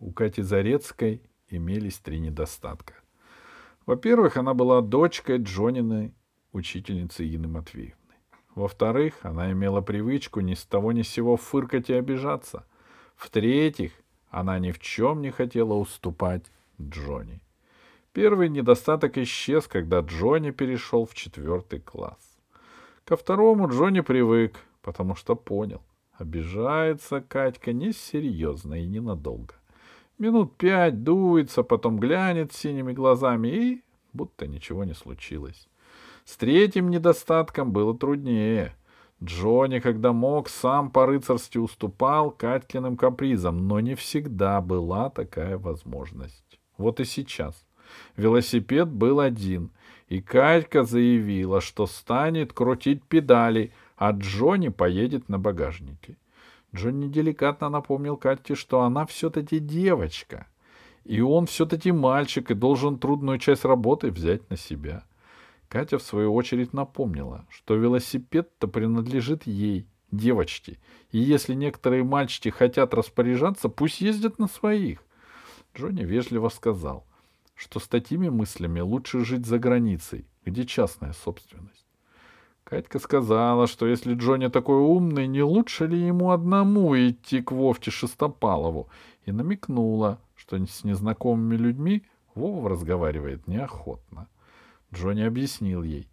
у Кати Зарецкой имелись три недостатка. Во-первых, она была дочкой Джониной учительницы Ины Матвеевны. Во-вторых, она имела привычку ни с того ни с сего фыркать и обижаться. В-третьих, она ни в чем не хотела уступать Джонни. Первый недостаток исчез, когда Джонни перешел в четвертый класс. Ко второму Джонни привык, потому что понял. Обижается Катька несерьезно и ненадолго. Минут пять дуется, потом глянет синими глазами и будто ничего не случилось. С третьим недостатком было труднее. Джонни, когда мог, сам по-рыцарски уступал Катькиным капризам, но не всегда была такая возможность. Вот и сейчас. Велосипед был один, и Катька заявила, что станет крутить педали, а Джонни поедет на багажнике. Джонни деликатно напомнил Катте, что она все-таки девочка, и он все-таки мальчик и должен трудную часть работы взять на себя. Катя, в свою очередь, напомнила, что велосипед-то принадлежит ей, девочке, и если некоторые мальчики хотят распоряжаться, пусть ездят на своих. Джонни вежливо сказал, что с такими мыслями лучше жить за границей, где частная собственность. Катька сказала, что если Джонни такой умный, не лучше ли ему одному идти к Вовке Шестопалову, и намекнула, что с незнакомыми людьми Вова разговаривает неохотно. Джонни объяснил ей,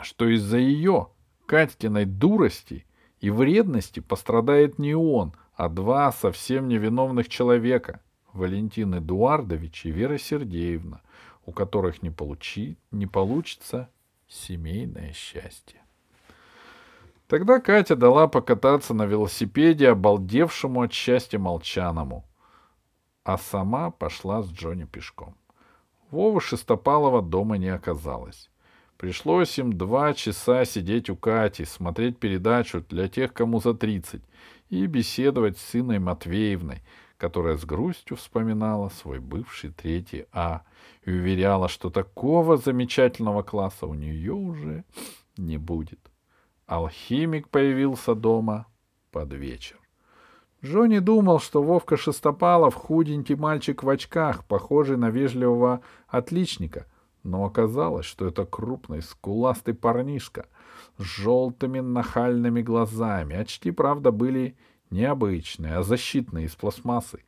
что из-за ее, Катькиной дурости и вредности пострадает не он, а два совсем невиновных человека — Валентин Эдуардович и Вера Сергеевна — у которых не, получи, не получится семейное счастье. Тогда Катя дала покататься на велосипеде обалдевшему от счастья молчаному, а сама пошла с Джонни пешком. Вова Шестопалова дома не оказалось. Пришлось им два часа сидеть у Кати, смотреть передачу для тех, кому за тридцать, и беседовать с сыной Матвеевной, которая с грустью вспоминала свой бывший третий А и уверяла, что такого замечательного класса у нее уже не будет. Алхимик появился дома под вечер. Джонни думал, что Вовка Шестопалов худенький мальчик в очках, похожий на вежливого отличника, но оказалось, что это крупный, скуластый парнишка с желтыми нахальными глазами. Очки, правда, были необычные, а защитные из пластмассы.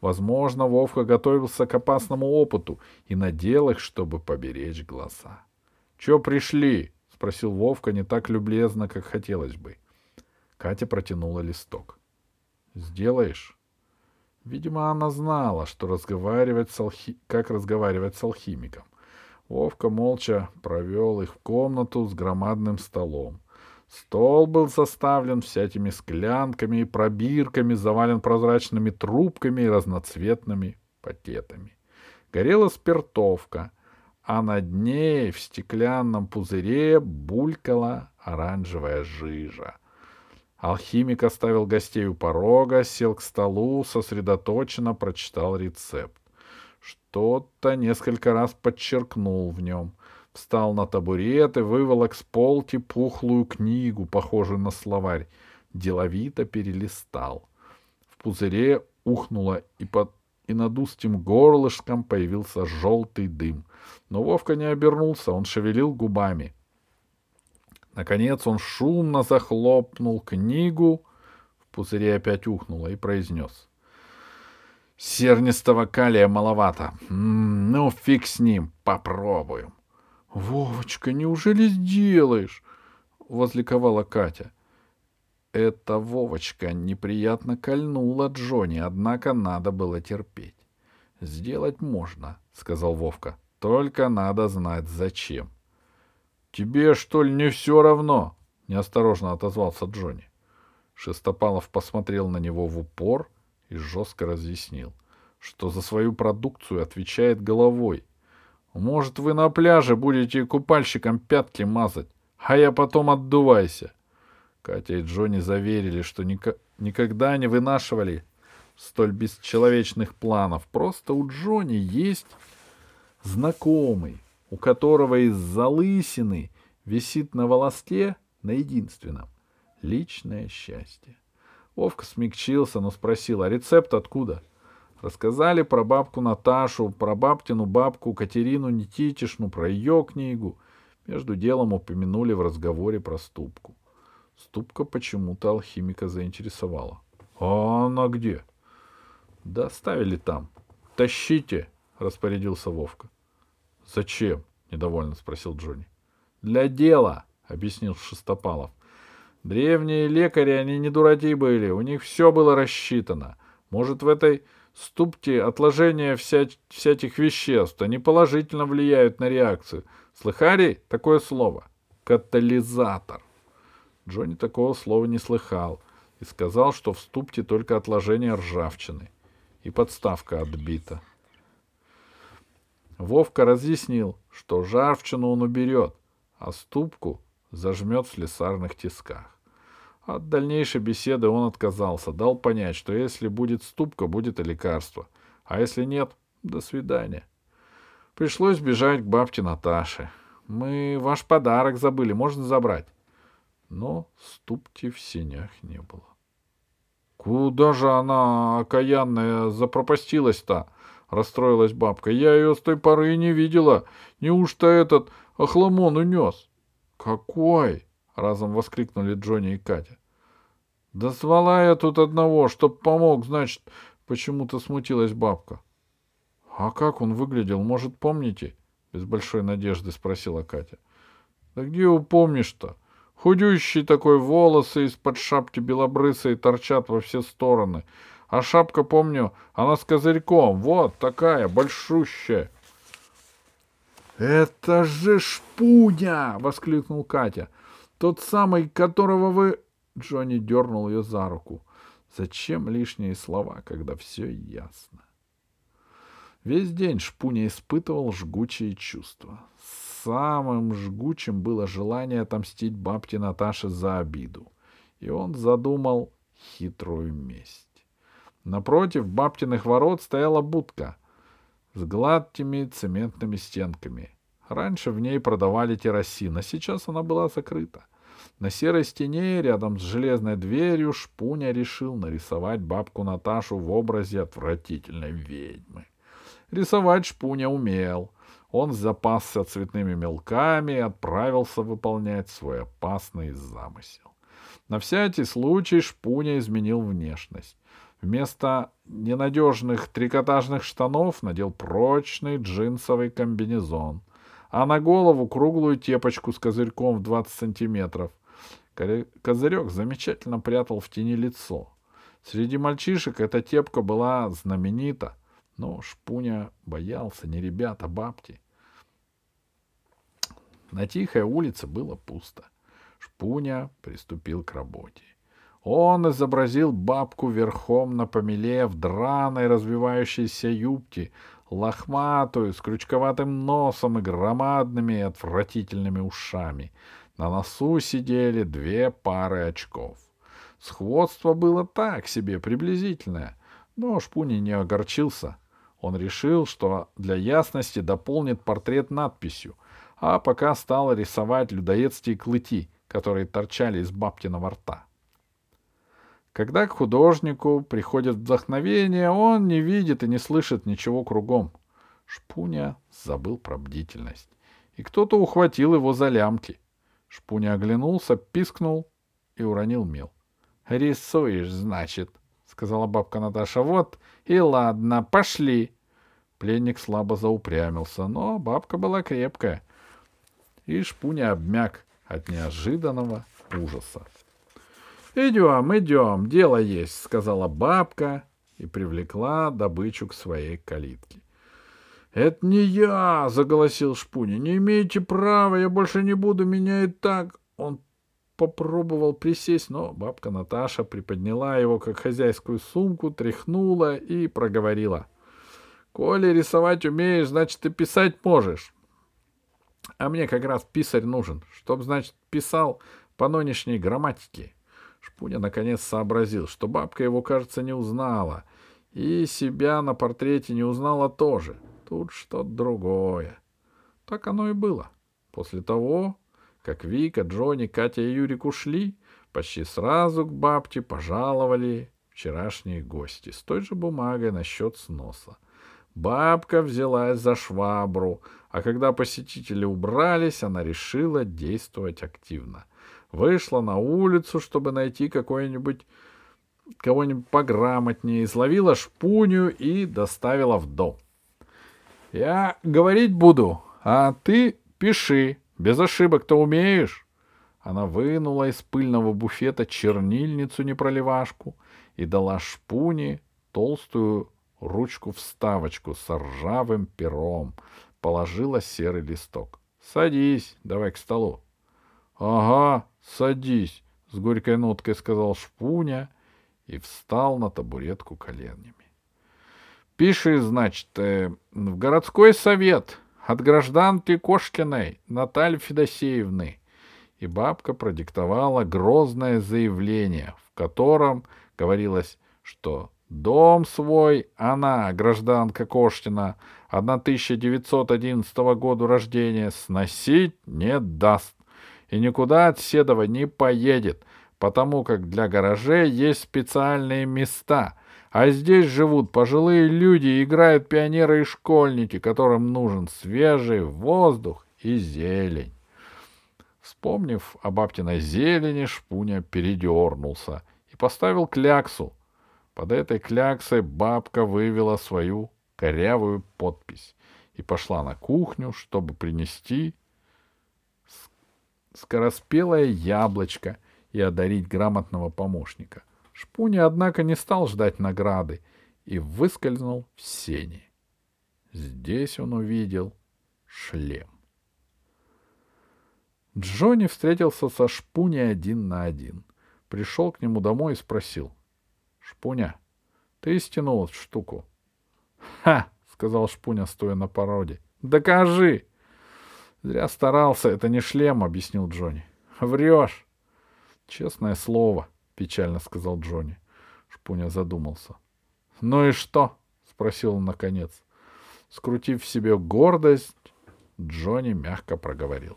Возможно, Вовка готовился к опасному опыту и надел их, чтобы поберечь глаза. — Чё пришли? — спросил Вовка не так любезно, как хотелось бы. Катя протянула листок. — Сделаешь? Видимо, она знала, что разговаривать с алхи... как разговаривать с алхимиком. Вовка молча провел их в комнату с громадным столом. Стол был заставлен всякими склянками и пробирками, завален прозрачными трубками и разноцветными пакетами. Горела спиртовка, а над ней в стеклянном пузыре булькала оранжевая жижа. Алхимик оставил гостей у порога, сел к столу, сосредоточенно прочитал рецепт. Что-то несколько раз подчеркнул в нем встал на табурет и выволок с полки пухлую книгу, похожую на словарь, деловито перелистал. В пузыре ухнуло, и, под, и над узким горлышком появился желтый дым. Но Вовка не обернулся, он шевелил губами. Наконец он шумно захлопнул книгу, в пузыре опять ухнуло и произнес. Сернистого калия маловато. Ну, фиг с ним, попробуем. Вовочка, неужели сделаешь? возликовала Катя. Это Вовочка неприятно кольнула Джонни, однако надо было терпеть. Сделать можно, сказал Вовка. Только надо знать зачем. Тебе что ли не все равно? неосторожно отозвался Джонни. Шестопалов посмотрел на него в упор и жестко разъяснил, что за свою продукцию отвечает головой, может, вы на пляже будете купальщикам пятки мазать, а я потом отдувайся. Катя и Джонни заверили, что ник- никогда не вынашивали столь бесчеловечных планов. Просто у Джонни есть знакомый, у которого из залысины висит на волоске на единственном — личное счастье. Вовка смягчился, но спросил, а рецепт откуда? Рассказали про бабку Наташу, про бабтину бабку Катерину Никитишну, про ее книгу. Между делом упомянули в разговоре про ступку. Ступка почему-то алхимика заинтересовала. — А она где? — Доставили там. — Тащите, — распорядился Вовка. — Зачем? — недовольно спросил Джонни. — Для дела, — объяснил Шестопалов. Древние лекари, они не дураки были, у них все было рассчитано. Может, в этой ступте отложения вся, всяких веществ, они положительно влияют на реакцию. Слыхали такое слово? Катализатор. Джонни такого слова не слыхал и сказал, что в ступте только отложение ржавчины и подставка отбита. Вовка разъяснил, что ржавчину он уберет, а ступку зажмет в слесарных тисках. От дальнейшей беседы он отказался, дал понять, что если будет ступка, будет и лекарство, а если нет, до свидания. Пришлось бежать к бабке Наташе. Мы ваш подарок забыли, можно забрать. Но ступки в сенях не было. Куда же она, окаянная, запропастилась-то? Расстроилась бабка. Я ее с той поры и не видела. Неужто этот охламон унес? Какой? Разом воскликнули Джонни и Катя. Да звала я тут одного, чтоб помог, значит, почему-то смутилась бабка. А как он выглядел, может, помните? Без большой надежды спросила Катя. Да где упомнишь-то? Худющий такой, волосы из-под шапки белобрысые торчат во все стороны. А шапка, помню, она с козырьком. Вот такая, большущая. — Это же шпуня! — воскликнул Катя. Тот самый, которого вы... Джонни дернул ее за руку. Зачем лишние слова, когда все ясно? Весь день Шпуня испытывал жгучие чувства. Самым жгучим было желание отомстить бабке Наташе за обиду. И он задумал хитрую месть. Напротив бабтиных ворот стояла будка с гладкими цементными стенками — Раньше в ней продавали керосин, а сейчас она была закрыта. На серой стене, рядом с железной дверью, Шпуня решил нарисовать бабку Наташу в образе отвратительной ведьмы. Рисовать Шпуня умел. Он запасся цветными мелками и отправился выполнять свой опасный замысел. На всякий случай Шпуня изменил внешность. Вместо ненадежных трикотажных штанов надел прочный джинсовый комбинезон а на голову круглую тепочку с козырьком в 20 сантиметров. Козырек замечательно прятал в тени лицо. Среди мальчишек эта тепка была знаменита, но Шпуня боялся не ребят, а бабки. На тихой улице было пусто. Шпуня приступил к работе. Он изобразил бабку верхом на помеле в драной развивающейся юбке, лохматую, с крючковатым носом и громадными отвратительными ушами. На носу сидели две пары очков. Сходство было так себе, приблизительное, но Шпуни не огорчился. Он решил, что для ясности дополнит портрет надписью, а пока стал рисовать людоедские клыки, которые торчали из бабкиного рта. Когда к художнику приходит вдохновение, он не видит и не слышит ничего кругом. Шпуня забыл про бдительность. И кто-то ухватил его за лямки. Шпуня оглянулся, пискнул и уронил мел. — Рисуешь, значит, — сказала бабка Наташа. — Вот и ладно, пошли. Пленник слабо заупрямился, но бабка была крепкая. И Шпуня обмяк от неожиданного ужаса. «Идем, идем, дело есть», — сказала бабка и привлекла добычу к своей калитке. «Это не я!» — заголосил Шпуня. «Не имеете права, я больше не буду, меня и так...» Он попробовал присесть, но бабка Наташа приподняла его, как хозяйскую сумку, тряхнула и проговорила. «Коли рисовать умеешь, значит, и писать можешь. А мне как раз писарь нужен, чтоб, значит, писал по нынешней грамматике. Шпуня наконец сообразил, что бабка его, кажется, не узнала, и себя на портрете не узнала тоже. Тут что-то другое. Так оно и было. После того, как Вика, Джонни, Катя и Юрик ушли, Почти сразу к бабке пожаловали вчерашние гости с той же бумагой насчет сноса. Бабка взялась за швабру, а когда посетители убрались, она решила действовать активно. Вышла на улицу, чтобы найти какой-нибудь кого-нибудь пограмотнее, изловила шпуню и доставила в дом. Я говорить буду, а ты пиши. Без ошибок-то умеешь? Она вынула из пыльного буфета чернильницу-непроливашку и дала шпуне толстую ручку-вставочку с ржавым пером. Положила серый листок. — Садись, давай к столу. — Ага, садись, — с горькой ноткой сказал шпуня и встал на табуретку коленями. — Пиши, значит, э, в городской совет от гражданки Кошкиной Натальи Федосеевны. И бабка продиктовала грозное заявление, в котором говорилось, что дом свой она, гражданка Кошкина, 1911 года рождения, сносить не даст и никуда от Седова не поедет, потому как для гаражей есть специальные места, а здесь живут пожилые люди играют пионеры и школьники, которым нужен свежий воздух и зелень. Вспомнив о бабкиной зелени, Шпуня передернулся и поставил кляксу. Под этой кляксой бабка вывела свою корявую подпись и пошла на кухню, чтобы принести скороспелое яблочко и одарить грамотного помощника. Шпуня, однако, не стал ждать награды и выскользнул в сени. Здесь он увидел шлем. Джонни встретился со Шпуней один на один. Пришел к нему домой и спросил. — Шпуня, ты стянул эту штуку? — Ха! — сказал Шпуня, стоя на породе. — Докажи! Зря старался, это не шлем, объяснил Джонни. Врешь. Честное слово, печально сказал Джонни. Шпуня задумался. Ну и что? спросил он наконец. Скрутив в себе гордость, Джонни мягко проговорил.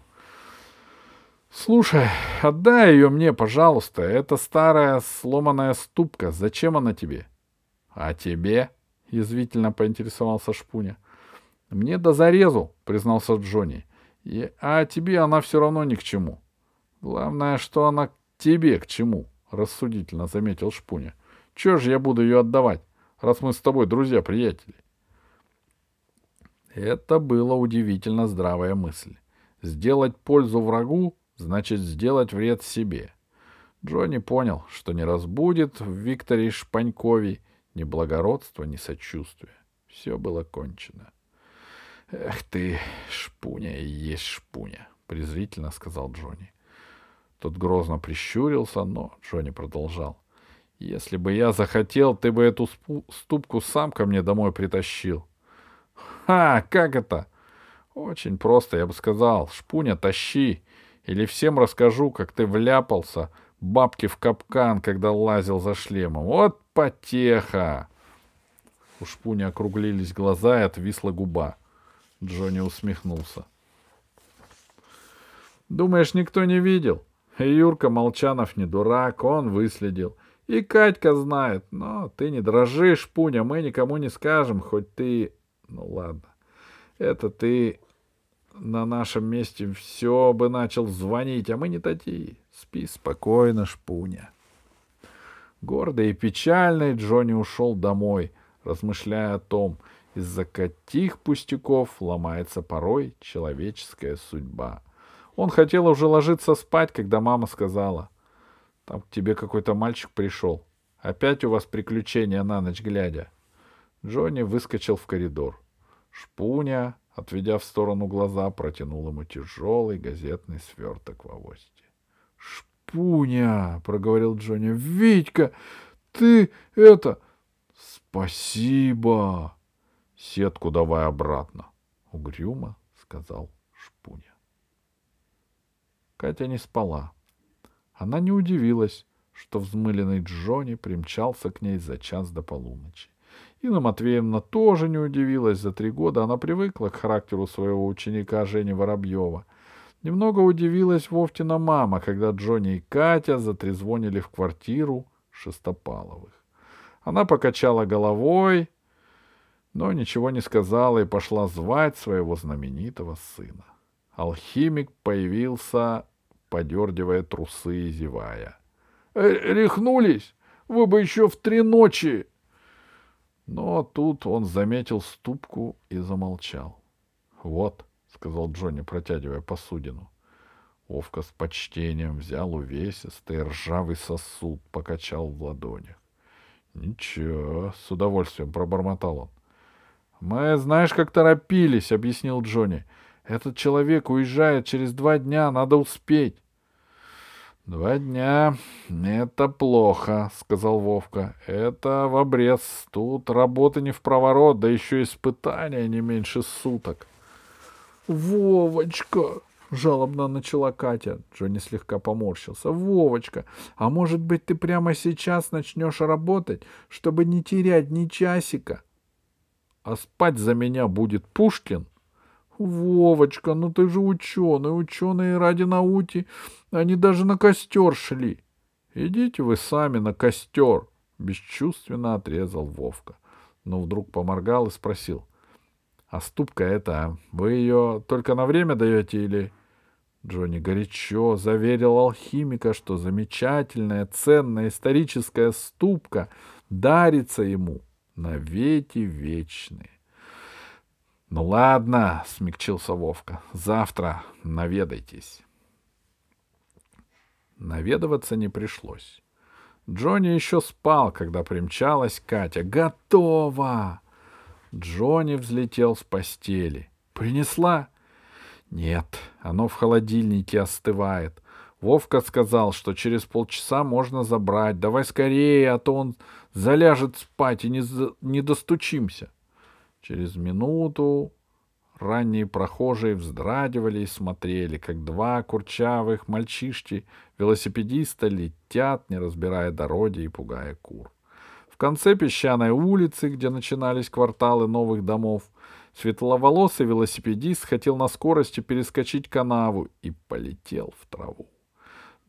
Слушай, отдай ее мне, пожалуйста. Это старая сломанная ступка. Зачем она тебе? А тебе? Язвительно поинтересовался Шпуня. Мне до зарезу, признался Джонни. И, а тебе она все равно ни к чему. Главное, что она тебе к чему, — рассудительно заметил Шпуня. Чего же я буду ее отдавать, раз мы с тобой друзья-приятели? Это была удивительно здравая мысль. Сделать пользу врагу значит сделать вред себе. Джонни понял, что не разбудит в Викторе Шпанькове ни благородства, ни сочувствия. Все было кончено. — Эх ты, шпуня и есть шпуня, презрительно сказал Джонни. Тот грозно прищурился, но Джонни продолжал. Если бы я захотел, ты бы эту ступку сам ко мне домой притащил. Ха, как это? Очень просто, я бы сказал. Шпуня, тащи. Или всем расскажу, как ты вляпался бабки в капкан, когда лазил за шлемом. Вот потеха! У Шпуни округлились глаза и отвисла губа. Джонни усмехнулся. Думаешь, никто не видел? Юрка Молчанов не дурак, он выследил. И Катька знает. Но ты не дрожишь, Пуня, мы никому не скажем, хоть ты... Ну ладно. Это ты на нашем месте все бы начал звонить, а мы не такие. Спи спокойно, Шпуня. Гордый и печальный Джонни ушел домой, размышляя о том, из-за каких пустяков ломается порой человеческая судьба. Он хотел уже ложиться спать, когда мама сказала, «Там к тебе какой-то мальчик пришел. Опять у вас приключения на ночь глядя». Джонни выскочил в коридор. Шпуня, отведя в сторону глаза, протянул ему тяжелый газетный сверток в авости. «Шпуня!» — проговорил Джонни. «Витька, ты это...» «Спасибо!» Сетку давай обратно, — угрюмо сказал. Катя не спала. Она не удивилась, что взмыленный Джонни примчался к ней за час до полуночи. Инна Матвеевна тоже не удивилась. За три года она привыкла к характеру своего ученика Жени Воробьева. Немного удивилась Вовтина мама, когда Джонни и Катя затрезвонили в квартиру Шестопаловых. Она покачала головой, но ничего не сказала и пошла звать своего знаменитого сына. Алхимик появился, подергивая трусы и зевая. «Э, — Рехнулись! Вы бы еще в три ночи! Но тут он заметил ступку и замолчал. — Вот, — сказал Джонни, протягивая посудину. Овка с почтением взял увесистый ржавый сосуд, покачал в ладонях. — Ничего, с удовольствием пробормотал он. — Мы, знаешь, как торопились, — объяснил Джонни. — Этот человек уезжает через два дня, надо успеть. — Два дня — это плохо, — сказал Вовка. — Это в обрез. Тут работа не в проворот, да еще испытания не меньше суток. — Вовочка! — жалобно начала Катя. Джонни слегка поморщился. — Вовочка, а может быть, ты прямо сейчас начнешь работать, чтобы не терять ни часика? — А спать за меня будет Пушкин? Вовочка, ну ты же ученый, ученые ради науки. Они даже на костер шли. Идите вы сами на костер, бесчувственно отрезал Вовка. Но вдруг поморгал и спросил. А ступка эта, вы ее только на время даете или... Джонни горячо заверил алхимика, что замечательная, ценная историческая ступка дарится ему на веки вечные. Ну ладно, смягчился Вовка. Завтра наведайтесь. Наведываться не пришлось. Джонни еще спал, когда примчалась Катя. Готово! Джонни взлетел с постели. Принесла? Нет, оно в холодильнике остывает. Вовка сказал, что через полчаса можно забрать. Давай скорее, а то он заляжет спать и не, не достучимся. Через минуту ранние прохожие вздрагивали и смотрели, как два курчавых мальчишки-велосипедиста летят, не разбирая дороги и пугая кур. В конце песчаной улицы, где начинались кварталы новых домов, светловолосый велосипедист хотел на скорости перескочить канаву и полетел в траву.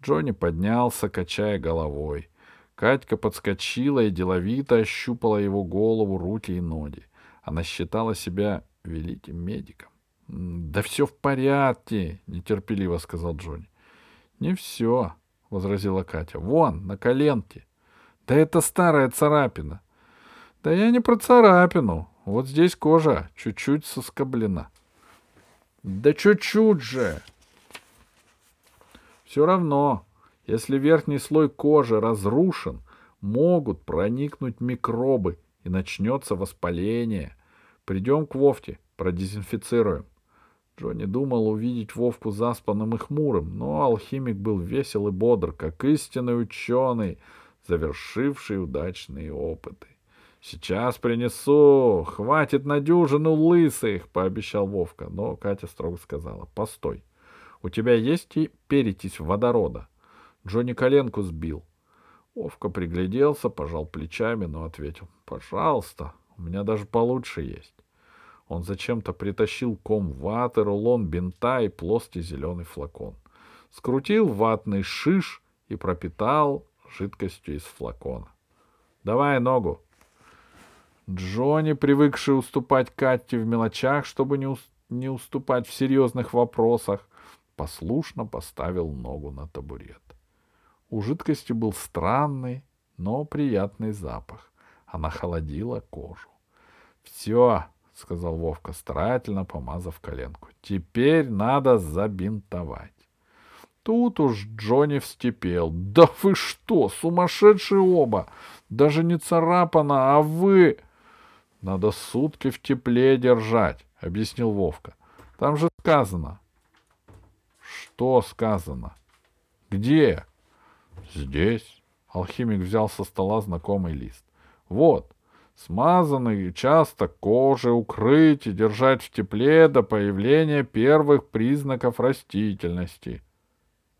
Джонни поднялся, качая головой. Катька подскочила и деловито ощупала его голову, руки и ноги. Она считала себя великим медиком. — Да все в порядке, — нетерпеливо сказал Джонни. — Не все, — возразила Катя. — Вон, на коленке. — Да это старая царапина. — Да я не про царапину. Вот здесь кожа чуть-чуть соскоблена. — Да чуть-чуть же. Все равно, если верхний слой кожи разрушен, могут проникнуть микробы и начнется воспаление. Придем к Вовте, продезинфицируем. Джонни думал увидеть Вовку заспанным и хмурым, но алхимик был весел и бодр, как истинный ученый, завершивший удачные опыты. «Сейчас принесу! Хватит на дюжину лысых!» — пообещал Вовка. Но Катя строго сказала. «Постой! У тебя есть и перетись водорода?» Джонни коленку сбил. Вовка пригляделся, пожал плечами, но ответил. «Пожалуйста, у меня даже получше есть». Он зачем-то притащил ком ваты, рулон бинта и плоский зеленый флакон. Скрутил ватный шиш и пропитал жидкостью из флакона. «Давай ногу!» Джонни, привыкший уступать Катте в мелочах, чтобы не, ус- не уступать в серьезных вопросах, послушно поставил ногу на табурет. У жидкости был странный, но приятный запах. Она холодила кожу. — Все, — сказал Вовка, старательно помазав коленку. — Теперь надо забинтовать. Тут уж Джонни встепел. — Да вы что, сумасшедшие оба! Даже не царапана, а вы... — Надо сутки в тепле держать, — объяснил Вовка. — Там же сказано. — Что сказано? — Где? Здесь. Алхимик взял со стола знакомый лист. Вот. Смазанный часто кожи укрыть и держать в тепле до появления первых признаков растительности.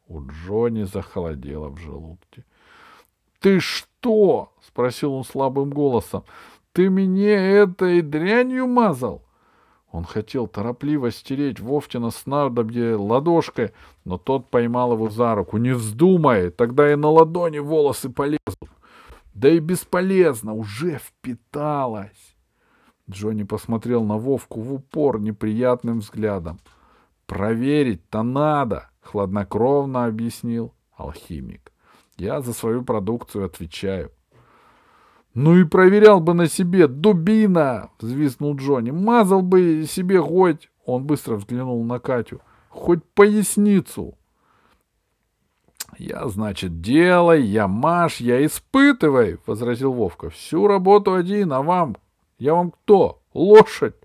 У Джонни захолодело в желудке. — Ты что? — спросил он слабым голосом. — Ты мне этой дрянью мазал? Он хотел торопливо стереть Вовтина снадобье ладошкой, но тот поймал его за руку. «Не вздумай, тогда и на ладони волосы полезут». «Да и бесполезно, уже впиталось». Джонни посмотрел на Вовку в упор неприятным взглядом. «Проверить-то надо», — хладнокровно объяснил алхимик. «Я за свою продукцию отвечаю». «Ну и проверял бы на себе, дубина!» — взвиснул Джонни. «Мазал бы себе хоть...» — он быстро взглянул на Катю. «Хоть поясницу!» «Я, значит, делай, я маш, я испытывай!» — возразил Вовка. «Всю работу один, а вам? Я вам кто? Лошадь?»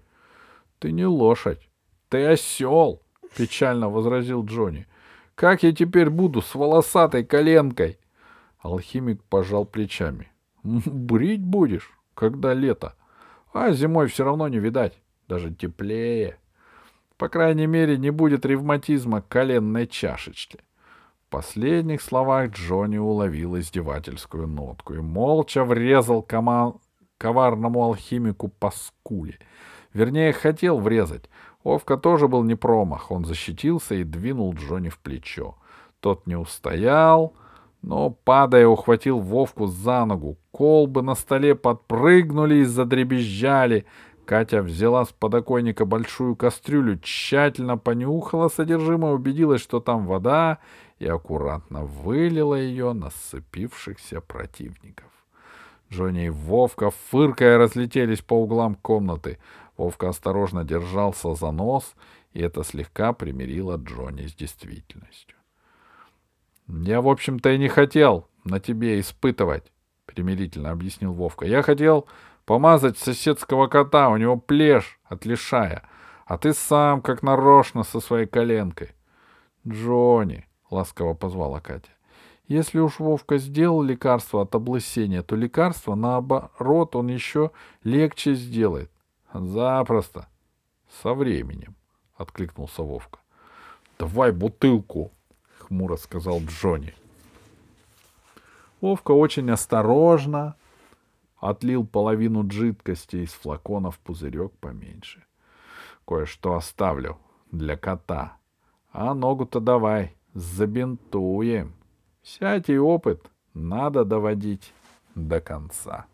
«Ты не лошадь, ты осел!» — печально возразил Джонни. «Как я теперь буду с волосатой коленкой?» Алхимик пожал плечами. — Брить будешь, когда лето. А зимой все равно не видать, даже теплее. По крайней мере, не будет ревматизма коленной чашечки. В последних словах Джонни уловил издевательскую нотку и молча врезал кома... коварному алхимику по скуле. Вернее, хотел врезать. Овка тоже был не промах. Он защитился и двинул Джонни в плечо. Тот не устоял, но, падая, ухватил Вовку за ногу. Колбы на столе подпрыгнули и задребезжали. Катя взяла с подоконника большую кастрюлю, тщательно понюхала содержимое, убедилась, что там вода, и аккуратно вылила ее на сцепившихся противников. Джонни и Вовка, фыркая, разлетелись по углам комнаты. Вовка осторожно держался за нос, и это слегка примирило Джонни с действительностью. Я, в общем-то, и не хотел на тебе испытывать, примирительно объяснил Вовка. Я хотел помазать соседского кота, у него плешь от лишая, а ты сам, как нарочно, со своей коленкой. Джонни, ласково позвала Катя. Если уж Вовка сделал лекарство от облысения, то лекарство, наоборот, он еще легче сделает. Запросто. Со временем, — откликнулся Вовка. — Давай бутылку, — хмуро сказал Джонни. Вовка очень осторожно отлил половину жидкости из флакона в пузырек поменьше. Кое-что оставлю для кота. А ногу-то давай, забинтуем. Всякий опыт надо доводить до конца.